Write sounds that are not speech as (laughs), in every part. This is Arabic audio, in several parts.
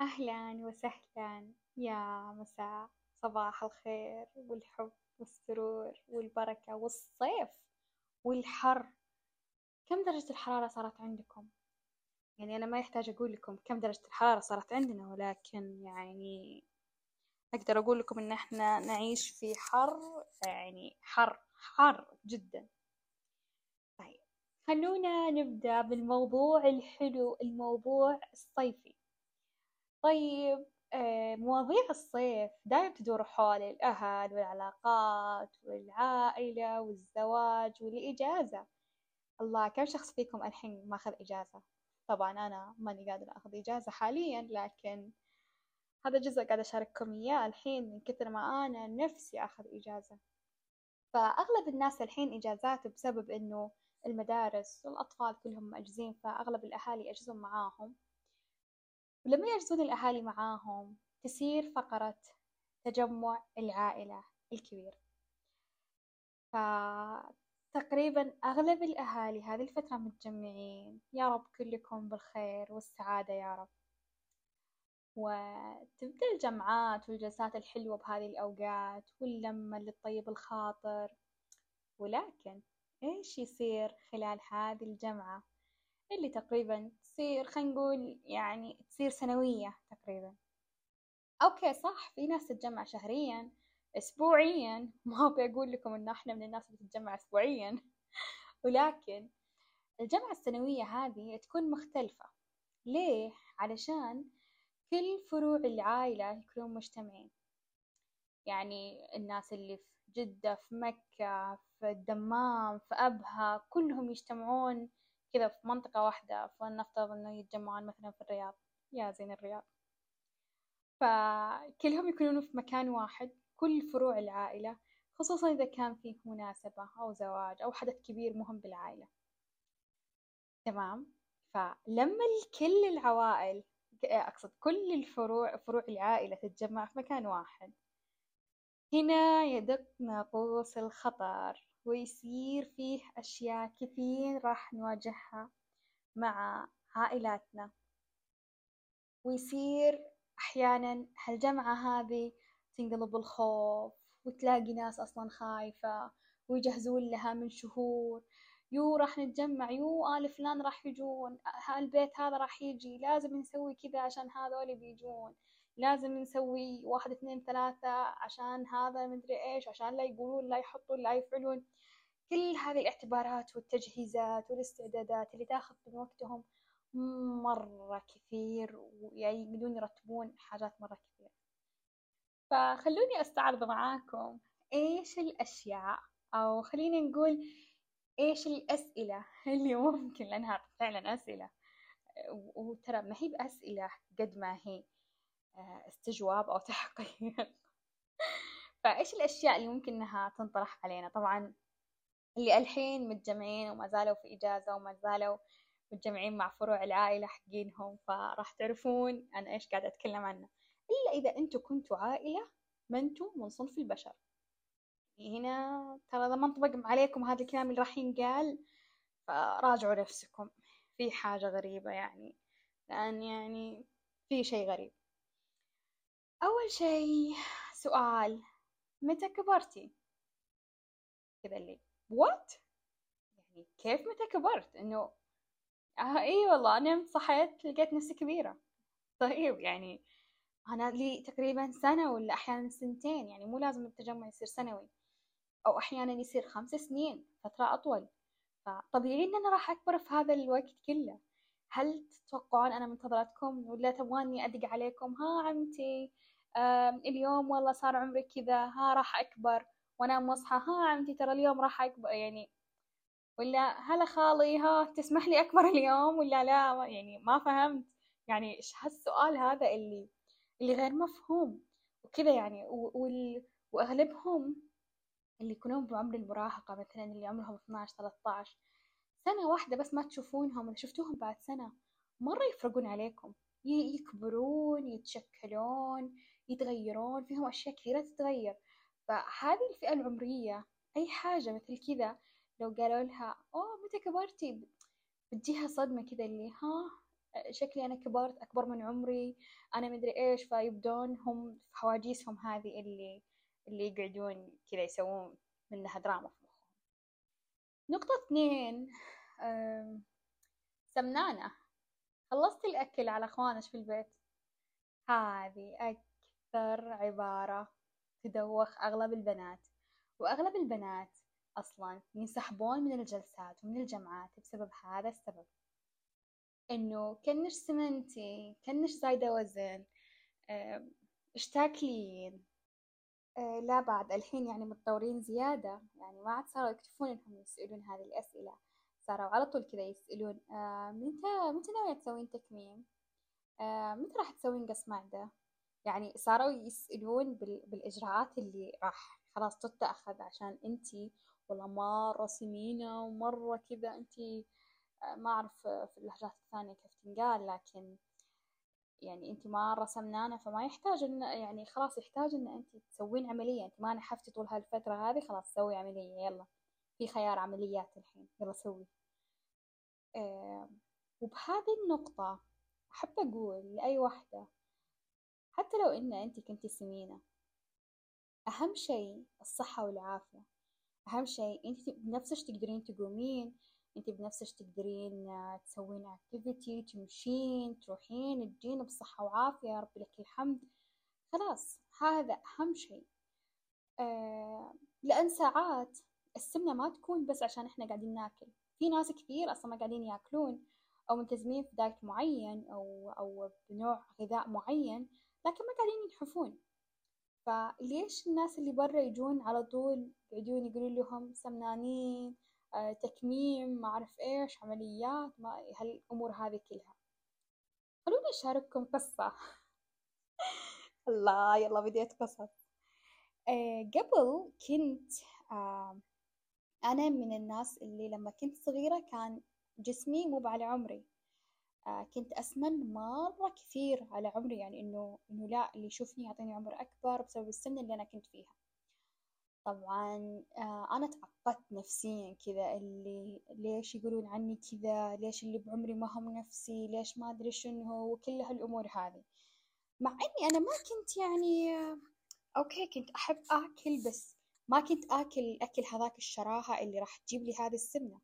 أهلا وسهلا. يا مساء صباح الخير والحب والسرور والبركة والصيف والحر. كم درجة الحرارة صارت عندكم؟ يعني أنا ما يحتاج أقول لكم كم درجة الحرارة صارت عندنا ولكن يعني أقدر أقول لكم إن إحنا نعيش في حر يعني حر حر جدا. طيب خلونا نبدأ بالموضوع الحلو الموضوع الصيفي. طيب آه، مواضيع الصيف دايم تدور حول الأهل والعلاقات والعائلة والزواج والإجازة. الله كم شخص فيكم الحين ماخذ إجازة؟ طبعا أنا ماني قادرة أخذ إجازة حاليا لكن هذا جزء قاعدة أشارككم إياه الحين من كثر ما أنا نفسي أخذ إجازة. فأغلب الناس الحين إجازات بسبب إنه المدارس والأطفال كلهم مأجزين فأغلب الأهالي يأجزون معاهم. ولما يجلسون الأهالي معاهم تصير فقرة تجمع العائلة الكبير. فتقريبا أغلب الأهالي هذه الفترة متجمعين. يا رب كلكم بالخير والسعادة يا رب. وتبدأ الجمعات والجلسات الحلوة بهذه الأوقات واللمة اللي تطيب الخاطر. ولكن إيش يصير خلال هذه الجمعة؟ اللي تقريبا تصير خلينا نقول يعني تصير سنوية تقريبا. أوكي صح في ناس تتجمع شهريا أسبوعيا. (laughs) ما أبي أقول لكم إن إحنا من الناس اللي تتجمع أسبوعيا. (laughs) ولكن الجمعة السنوية هذه تكون مختلفة. ليه؟ علشان كل فروع العائلة يكونون مجتمعين. يعني الناس اللي في جدة في مكة في الدمام في أبها كلهم يجتمعون كذا في منطقة واحدة فلنفترض إنه يتجمعون مثلا في الرياض. يا زين الرياض. فكلهم يكونون في مكان واحد. كل فروع العائلة خصوصا إذا كان فيه مناسبة أو زواج أو حدث كبير مهم بالعائلة. تمام؟ فلما كل العوائل أقصد كل الفروع فروع العائلة تتجمع في مكان واحد هنا يدق ناقوس الخطر. ويصير فيه أشياء كثير راح نواجهها مع عائلاتنا. ويصير أحيانا هالجمعة هذي تنقلب الخوف وتلاقي ناس أصلا خايفة ويجهزون لها من شهور. يو راح نتجمع يو آل فلان راح يجون هالبيت هذا راح يجي لازم نسوي كذا عشان هذول بيجون. لازم نسوي واحد اثنين ثلاثة عشان هذا مدري إيش عشان لا يقولون لا يحطون لا يفعلون. كل هذه الاعتبارات والتجهيزات والاستعدادات اللي تاخذ من وقتهم مرة كثير ويعني يقدرون يرتبون حاجات مرة كثير. فخلوني أستعرض معاكم إيش الأشياء أو خلينا نقول إيش الأسئلة (laughs) اللي ممكن لأنها فعلا أسئلة. وترى ما هي بأسئلة قد ما هي. استجواب أو (laughs) تحقيق. فإيش الأشياء اللي ممكن إنها تنطرح علينا؟ طبعا اللي الحين متجمعين وما زالوا في إجازة وما زالوا متجمعين مع فروع العائلة حقينهم فراح تعرفون أنا إيش قاعدة أتكلم عنه. إلا إذا أنتوا كنتوا عائلة ما أنتوا من صنف البشر. هنا ترى إذا ما انطبق عليكم هذا الكلام اللي راح ينقال فراجعوا نفسكم. في حاجة غريبة يعني لأن يعني في شيء غريب. أول شيء سؤال متى كبرتي؟ كذا اللي وات يعني كيف متى كبرت؟ إنه آه إي والله نمت صحيت لقيت نفسي كبيرة. طيب يعني أنا لي تقريبا سنة ولا أحيانا سنتين يعني مو لازم التجمع يصير سنوي. أو أحيانا يصير خمس سنين فترة أطول. فطبيعي إن أنا راح أكبر في هذا الوقت كله. هل تتوقعون أنا منتظرتكم ولا تبغاني أدق عليكم؟ ها عمتي. اليوم والله صار عمري كذا ها راح أكبر وأنام واصحى ها عمتي ترى اليوم راح أكبر يعني ولا هلا خالي ها تسمح لي أكبر (laughs) اليوم ولا لا؟ يعني ما فهمت. يعني إيش هالسؤال هذا اللي اللي غير مفهوم وكذا يعني وال... وأغلبهم اللي يكونون بعمر المراهقة مثلا اللي عمرهم 12 13 سنة واحدة بس ما تشوفونهم ولا شفتوهم بعد سنة مرة يفرقون عليكم. يكبرون يتشكلون يتغيرون فيهم أشياء كثيرة تتغير. فهذه الفئة العمرية أي حاجة مثل كذا لو قالوا لها أوه متى كبرتي؟ بتجيها صدمة كذا اللي ها شكلي أنا كبرت أكبر من عمري أنا مدري إيش. فيبدون هم في حواجيسهم هذه اللي اللي يقعدون كذا يسوون منها دراما في مخهم. نقطة اثنين سمنانة. خلصت الأكل على أخوانك في البيت؟ هذه أكثر عبارة تدوخ أغلب البنات وأغلب البنات أصلا ينسحبون من الجلسات ومن الجمعات بسبب هذا السبب إنه كنش سمنتي كنش زايدة وزن إيش تاكلين آه لا بعد الحين يعني متطورين زيادة يعني ما عاد صاروا يكتفون إنهم يسألون هذه الأسئلة صاروا على طول كذا يسألون آه متى متى ناوية تسوين تكميم؟ آه متى راح تسوين قص معدة؟ يعني صاروا يسألون بالإجراءات اللي راح خلاص تتأخذ عشان انتي والله مرة سمينة ومرة كذا انتي آه، ما أعرف في اللهجات الثانية كيف تنقال لكن يعني انت مرة سمنانة فما يحتاج إن يعني خلاص يحتاج إن انت تسوين عملية. انت ما نحفتي طول هالفترة هذه خلاص سوي عملية يلا. في خيار عمليات الحين يلا سوي. أه وبهذه النقطة أحب أقول لأي واحدة حتى لو إن أنت كنتي سمينة. أهم شيء الصحة والعافية. أهم شيء أنت بنفسك تقدرين تقومين أنت بنفسك تقدرين تسوين activity تمشين تروحين تجين بصحة وعافية يا رب لك الحمد. خلاص هذا أهم شيء. آه لأن ساعات السمنة ما تكون بس عشان إحنا قاعدين ناكل. في ناس كثير أصلا ما قاعدين يأكلون أو ملتزمين في diet معين أو أو بنوع غذاء معين لكن ما قاعدين ينحفون. فليش الناس اللي برا يجون على طول يقعدون يقولون لهم سمنانين آه، تكميم ما أعرف إيش عمليات ما هالأمور هذه كلها. خلوني أشارككم قصة. (laughs) الله يلا بديت قصص آه، قبل كنت آه، أنا من الناس اللي لما كنت صغيرة كان جسمي مو على عمري. كنت أسمن مرة كثير على عمري يعني إنه إنه لا اللي يشوفني يعطيني عمر أكبر بسبب السن اللي أنا كنت فيها. طبعا آه أنا تعقدت نفسيا كذا اللي ليش يقولون عني كذا؟ ليش اللي بعمري ما هم نفسي؟ ليش ما أدري شنو؟ وكل هالأمور هذه. مع إني أنا ما كنت يعني آه أوكي كنت أحب آكل بس ما كنت آكل الأكل هذاك الشراهة اللي راح تجيب لي هذه السمنة.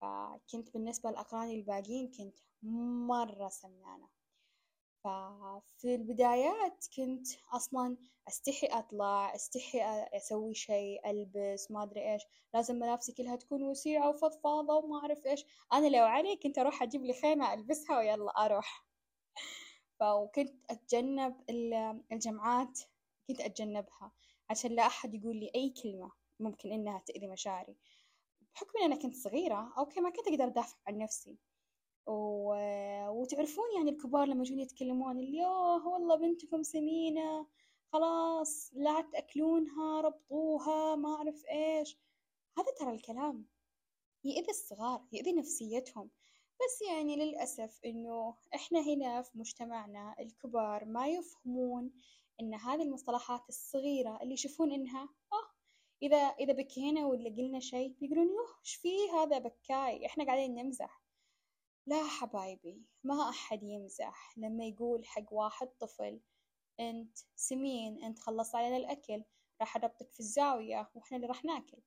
فكنت بالنسبة لأقراني الباقيين كنت مرة سمنانة ففي البدايات كنت أصلا أستحي أطلع أستحي أسوي شيء ألبس ما أدري إيش. لازم ملابسي كلها تكون وسيعة وفضفاضة وما أعرف إيش. أنا لو علي كنت أروح أجيب لي خيمة ألبسها ويلا أروح. فكنت أتجنب الجمعات كنت أتجنبها. عشان لا أحد يقول لي أي كلمة ممكن إنها تأذي مشاعري. بحكم إن أنا كنت صغيرة أوكي ما كنت أقدر أدافع عن نفسي. و... وتعرفون يعني الكبار لما يجون يتكلمون اللي يوه والله بنتكم سمينة خلاص لا تأكلونها ربطوها ما أعرف إيش. هذا ترى الكلام يأذي الصغار يأذي نفسيتهم. بس يعني للأسف إنه إحنا هنا في مجتمعنا الكبار ما يفهمون إن هذه المصطلحات الصغيرة اللي يشوفون إنها آه إذا إذا بكينا ولا قلنا شيء بيقولون يوه إيش فيه هذا بكاي؟ إحنا قاعدين نمزح. لا حبايبي ما أحد يمزح لما يقول حق واحد طفل أنت سمين أنت خلصت علينا الأكل راح أربطك في الزاوية وإحنا اللي راح ناكل.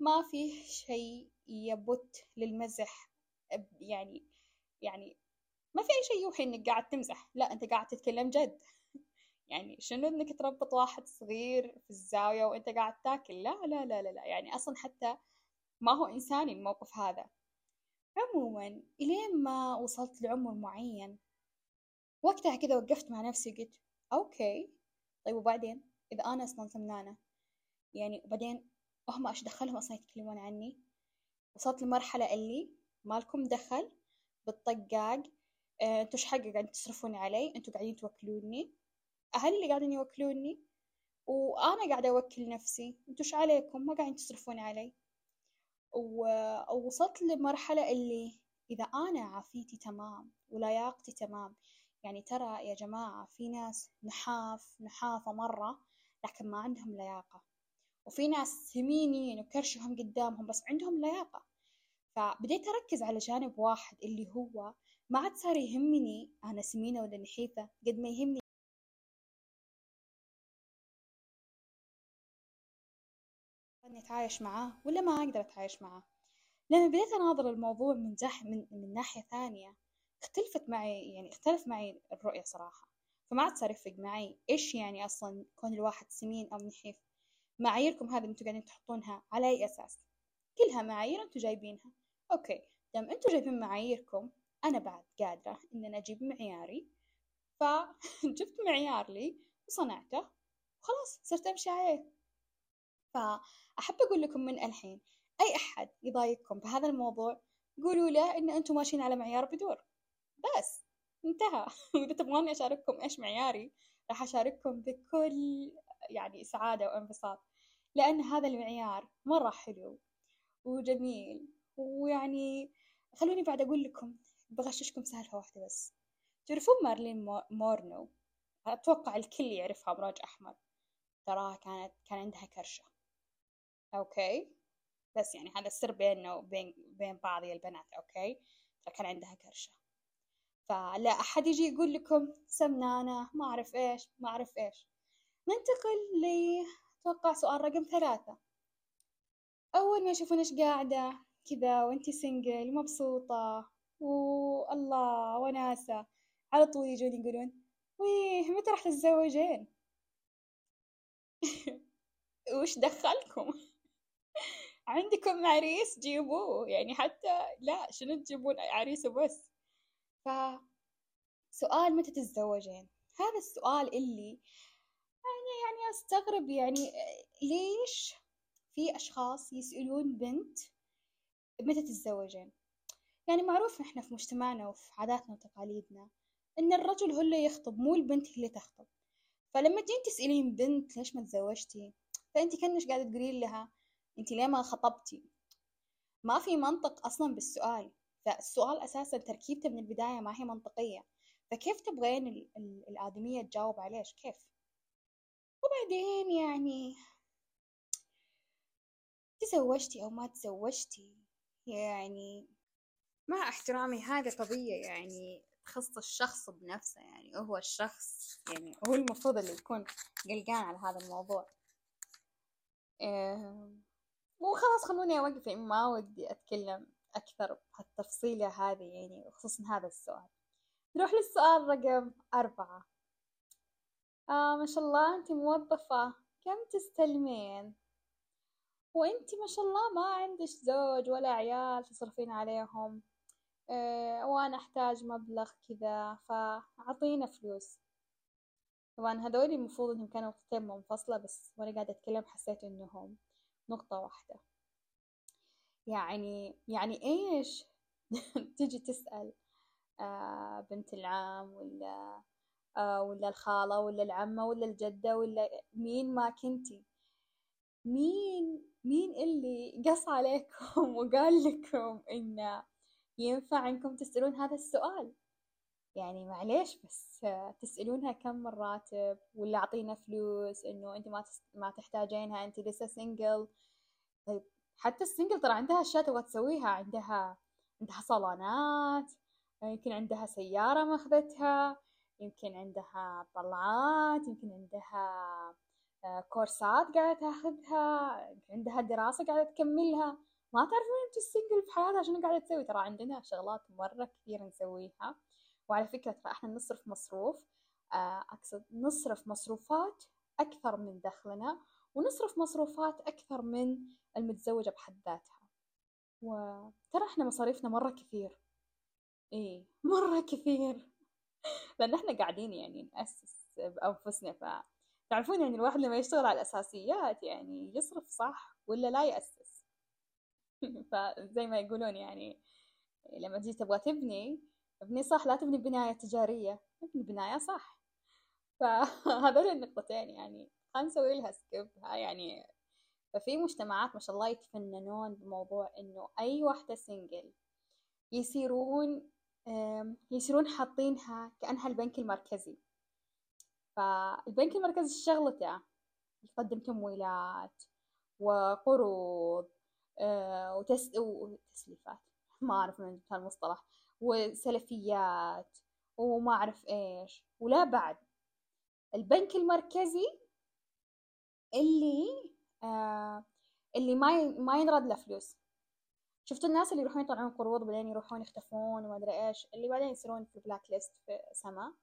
ما فيه شيء يبت للمزح يعني يعني ما في أي شيء يوحي إنك قاعد تمزح. لا أنت قاعد تتكلم جد. (laughs) يعني شنو إنك تربط واحد صغير في الزاوية وأنت قاعد تاكل؟ لا لا لا لا, لا. يعني أصلا حتى ما هو إنساني الموقف هذا. عموما إلين ما وصلت لعمر معين وقتها كذا وقفت مع نفسي قلت أوكي طيب وبعدين؟ إذا أنا أصلا سمنانة يعني وبعدين هم إيش دخلهم أصلا يتكلمون عني؟ وصلت لمرحلة اللي مالكم دخل بالطقاق آه، أنتوا إيش حق قاعدين تصرفون علي أنتوا قاعدين توكلوني. أهلي اللي قاعدين يوكلوني. وأنا قاعدة أوكل نفسي. أنتوا إيش عليكم؟ ما قاعدين تصرفون علي. ووصلت لمرحلة اللي إذا أنا عافيتي تمام ولياقتي تمام يعني ترى يا جماعة في ناس نحاف نحافة مرة لكن ما عندهم لياقة. وفي ناس سمينين وكرشهم قدامهم بس عندهم لياقة. فبديت أركز على جانب واحد اللي هو ما عاد صار يهمني أنا سمينة ولا نحيفة قد ما يهمني أتعايش معاه ولا ما أقدر أتعايش معاه. لما بديت أناظر الموضوع من جح من, من ناحية ثانية اختلفت معي يعني اختلف معي الرؤية صراحة. فما عاد صار يفرق معي إيش يعني أصلا كون الواحد سمين أو نحيف. معاييركم هذه أنتوا قاعدين تحطونها على أي أساس؟ كلها معايير أنتوا جايبينها. أوكي دام أنتوا جايبين معاييركم أنا بعد قادرة إن أنا أجيب معياري. فجبت (laughs) معيار لي وصنعته وخلاص صرت أمشي عليه. فأحب أقول لكم من الحين أي أحد يضايقكم بهذا الموضوع قولوا له إن أنتم ماشيين على معيار بدور. بس انتهى. (laughs) وإذا تبغوني أشارككم إيش معياري راح أشارككم بكل يعني سعادة وانبساط. لأن هذا المعيار مرة حلو وجميل ويعني خلوني بعد أقول لكم بغششكم سالفة واحدة بس. تعرفون مارلين مونرو؟ أتوقع الكل يعرفها بروج أحمر. تراها كانت كان عندها كرشة. okay؟ بس يعني هذا السر بيننا وبين بين بعض البنات okay؟ كان عندها كرشة. فلا أحد يجي يقول لكم سمنانة ما أعرف إيش ما أعرف إيش. ننتقل ل أتوقع سؤال رقم ثلاثة. أول ما يشوفون إيش قاعدة كذا وأنتي سنجل مبسوطة والله وناسة على طول يجون يقولون ويه متى راح تتزوجين؟ (laughs) وش دخلكم؟ عندكم عريس جيبوه يعني حتى لا شنو تجيبون عريس وبس ف سؤال متى تتزوجين؟ هذا السؤال اللي يعني يعني أستغرب يعني ليش في أشخاص يسألون بنت متى تتزوجين؟ يعني معروف إحنا في مجتمعنا وفي عاداتنا وتقاليدنا إن الرجل هو اللي يخطب مو البنت هي اللي تخطب. فلما تجين تسألين بنت ليش ما تزوجتي؟ فأنت كأنش قاعدة تقولين لها انت ليه ما خطبتي ما في منطق أصلا بالسؤال فالسؤال أساسا تركيبته من البداية ما هي منطقية. فكيف تبغين الآدمية تجاوب عليه؟ كيف؟ وبعدين يعني تزوجتي أو ما تزوجتي يعني مع احترامي هذه قضية يعني تخص الشخص بنفسه يعني هو الشخص يعني هو المفروض اللي يكون قلقان على هذا الموضوع. إيه وخلاص خلوني أوقف يعني ما ودي أتكلم أكثر بهالتفصيلة هذه يعني وخصوصا هذا السؤال. نروح للسؤال رقم أربعة. آه ما شاء الله أنت موظفة. كم تستلمين؟ وأنت ما شاء الله ما عندك زوج ولا عيال تصرفين عليهم. آه وأنا أحتاج مبلغ كذا فأعطينا فلوس. طبعا هذول المفروض إنهم كانوا نقطتين منفصلة بس وأنا قاعدة أتكلم حسيت إنهم نقطة واحدة. يعني يعني إيش؟ (laughs) تجي تسأل آه بنت العم ولا آه ولا الخالة ولا العمة ولا الجدة ولا مين ما كنتي. مين مين اللي قص عليكم (laughs) وقال لكم إن ينفع إنكم تسألون هذا السؤال؟ يعني معليش بس تسألونها كم راتب ولا أعطينا فلوس إنه أنت ما ما تحتاجينها أنت لسه سنجل طيب حتى ال single ترى عندها أشياء تبغى تسويها. عندها عندها صالونات يمكن عندها سيارة ماخذتها يمكن عندها طلعات يمكن عندها آه، كورسات قاعدة تأخذها عندها دراسة قاعدة تكملها. ما تعرفون انت ال single في حياتها شنو قاعدة تسوي. ترى عندنا شغلات مرة كثير نسويها. وعلى فكرة ترى إحنا نصرف مصروف آه، أقصد نصرف مصروفات أكثر من دخلنا. ونصرف مصروفات أكثر من المتزوجة بحد ذاتها. وترى إحنا مصاريفنا مرة كثير. إيه (laughs) مرة كثير. لأن إحنا قاعدين يعني نأسس بأنفسنا. ف تعرفون يعني الواحد لما يشتغل على الأساسيات يعني يصرف صح ولا لا يأسس. (laughs) فزي ما يقولون يعني لما تجي تبغى تبني ابني صح لا تبني بناية تجارية. ابني بناية صح. فهذول (laughs) النقطتين يعني نسوي لها skip يعني ففي مجتمعات ما شاء الله يتفننون بموضوع إنه أي واحدة single يصيرون يصيرون حاطينها كأنها البنك المركزي. فالبنك المركزي شغلته يقدم تمويلات وقروض آه، وتس... وتسليفات. ما أعرف من المصطلح وسلفيات وما أعرف إيش. ولا بعد. البنك المركزي اللي آه اللي ما ما ينرد له فلوس. شفتوا الناس اللي يروحون يطلعون قروض بعدين يروحون يختفون وما أدري إيش اللي بعدين يصيرون في ال black list في سمة.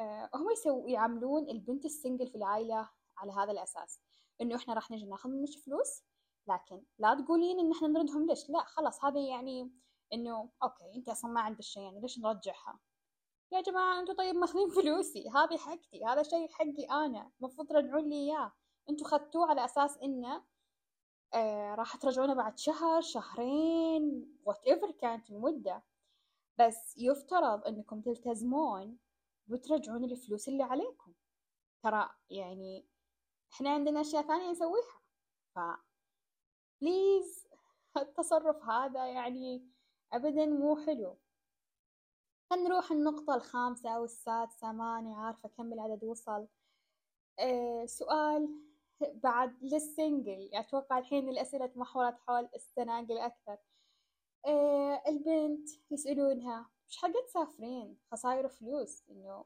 آه هم يسو يعاملون البنت ال single في العائلة على هذا الأساس إنه إحنا راح نجي ناخذ منك فلوس لكن لا تقولين إن إحنا نردهم. ليش؟ لا خلاص هذا يعني إنه okay أنت أصلا ما عندك شيء يعني ليش نرجعها؟ يا جماعة أنتوا طيب ماخذين فلوسي هذه حقتي هذا شيء حقي أنا المفروض ترجعون لي إياه. أنتوا خدتوه على أساس إنه آه راح ترجعونه بعد شهر شهرين whatever كانت المدة. بس يفترض إنكم تلتزمون وترجعون الفلوس اللي عليكم. ترى يعني إحنا عندنا أشياء ثانية نسويها. ف please التصرف هذا يعني ابدا مو حلو. نروح النقطة الخامسة أو السادسة ماني عارفة كم العدد وصل. أه سؤال بعد لل single أتوقع الحين الأسئلة تمحورت حول السناجل أكثر. أه البنت يسألونها مش حقت تسافرين؟ خساير فلوس. إنه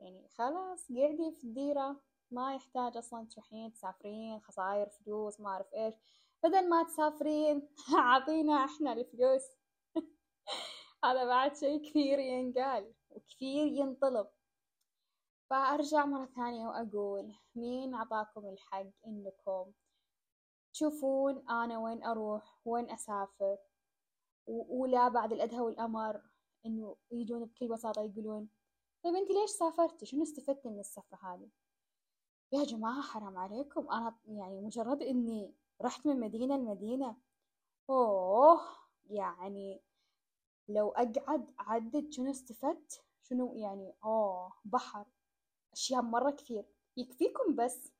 يعني خلاص قعدي في الديرة ما يحتاج أصلا تروحين تسافرين خساير فلوس ما أعرف إيش. بدل ما تسافرين (laughs) أعطينا إحنا الفلوس. (laughs) هذا بعد شيء كثير ينقال وكثير ينطلب. فأرجع مرة ثانية وأقول مين أعطاكم الحق إنكم تشوفون أنا وين أروح وين أسافر؟ ولا بعد الأدهى والأمر إنه يجون بكل بساطة يقولون طيب أنت ليش سافرتي؟ شنو استفدتي من السفرة هذه؟ يا جماعة حرام عليكم أنا يعني مجرد إني رحت من مدينة لمدينة أوه يعني لو أقعد أعدد شنو استفدت شنو يعني أوه بحر. أشياء مرة كثير. يكفيكم بس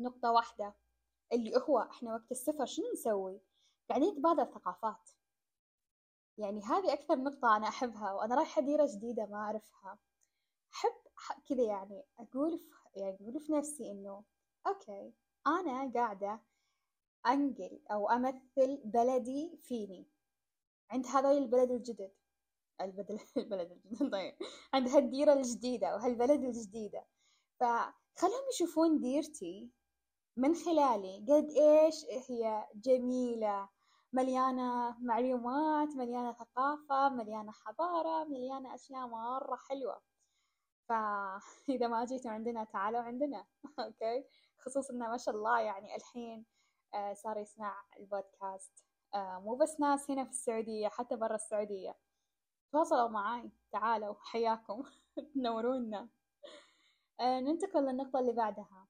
نقطة واحدة اللي هو إحنا وقت السفر شنو نسوي؟ قاعدين نتبادل ثقافات يعني هذه أكثر نقطة أنا أحبها وأنا رايحة ديرة جديدة ما أعرفها. أحب كذا يعني أقول في يعني أقول في نفسي إنه أوكي أنا قاعدة أنقل أو أمثل بلدي فيني. عند هذول البلد الجدد. البلد (laughs) البلد الجديد. طيب. عند هالديرة الجديدة وهالبلد الجديدة. فخلهم يشوفون ديرتي من خلالي. قد إيش هي جميلة. مليانة معلومات مليانة ثقافة مليانة حضارة مليانة أشياء مرة حلوة. فإذا (laughs) ما جيتوا عندنا تعالوا عندنا. (laughs) أوكي؟ خصوصا ما شاء الله يعني الحين آه، صار يسمع البودكاست. آه، مو بس ناس هنا في السعودية حتى برا السعودية. تواصلوا معاي. تعالوا حياكم. (laughs) تنورونا آه، ننتقل للنقطة اللي بعدها.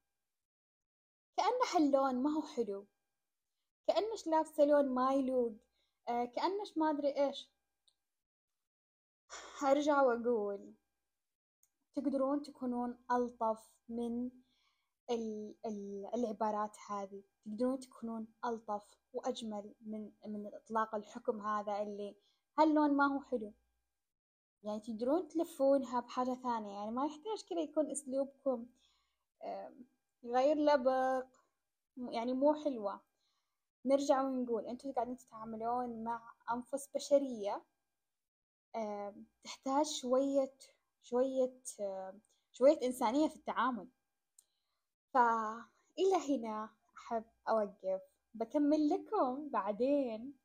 كأن هاللون ما هو حلو. كأنش لابسة لون ما يلوق. كأنش ما أدري إيش. أرجع وأقول تقدرون تكونون ألطف من العبارات هذه. تقدرون تكونون ألطف وأجمل من من إطلاق الحكم هذا اللي هاللون ما هو حلو. يعني تقدرون تلفونها بحاجة ثانية يعني ما يحتاج كذا يكون أسلوبكم غير لبق يعني مو حلوة. نرجع ونقول أنتوا قاعدين تتعاملون مع أنفس بشرية تحتاج شوية شوية شوية إنسانية في التعامل. فإلى هنا أحب أوقف. بكمل لكم بعدين.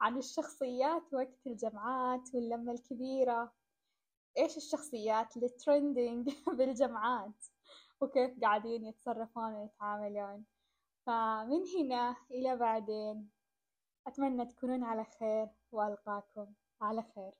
عن الشخصيات وقت الجمعات واللمة الكبيرة. إيش الشخصيات اللي ترندنج (laughs) بالجمعات؟ وكيف قاعدين يتصرفون ويتعاملون. فمن هنا إلى بعدين أتمنى تكونون على خير وألقاكم على خير.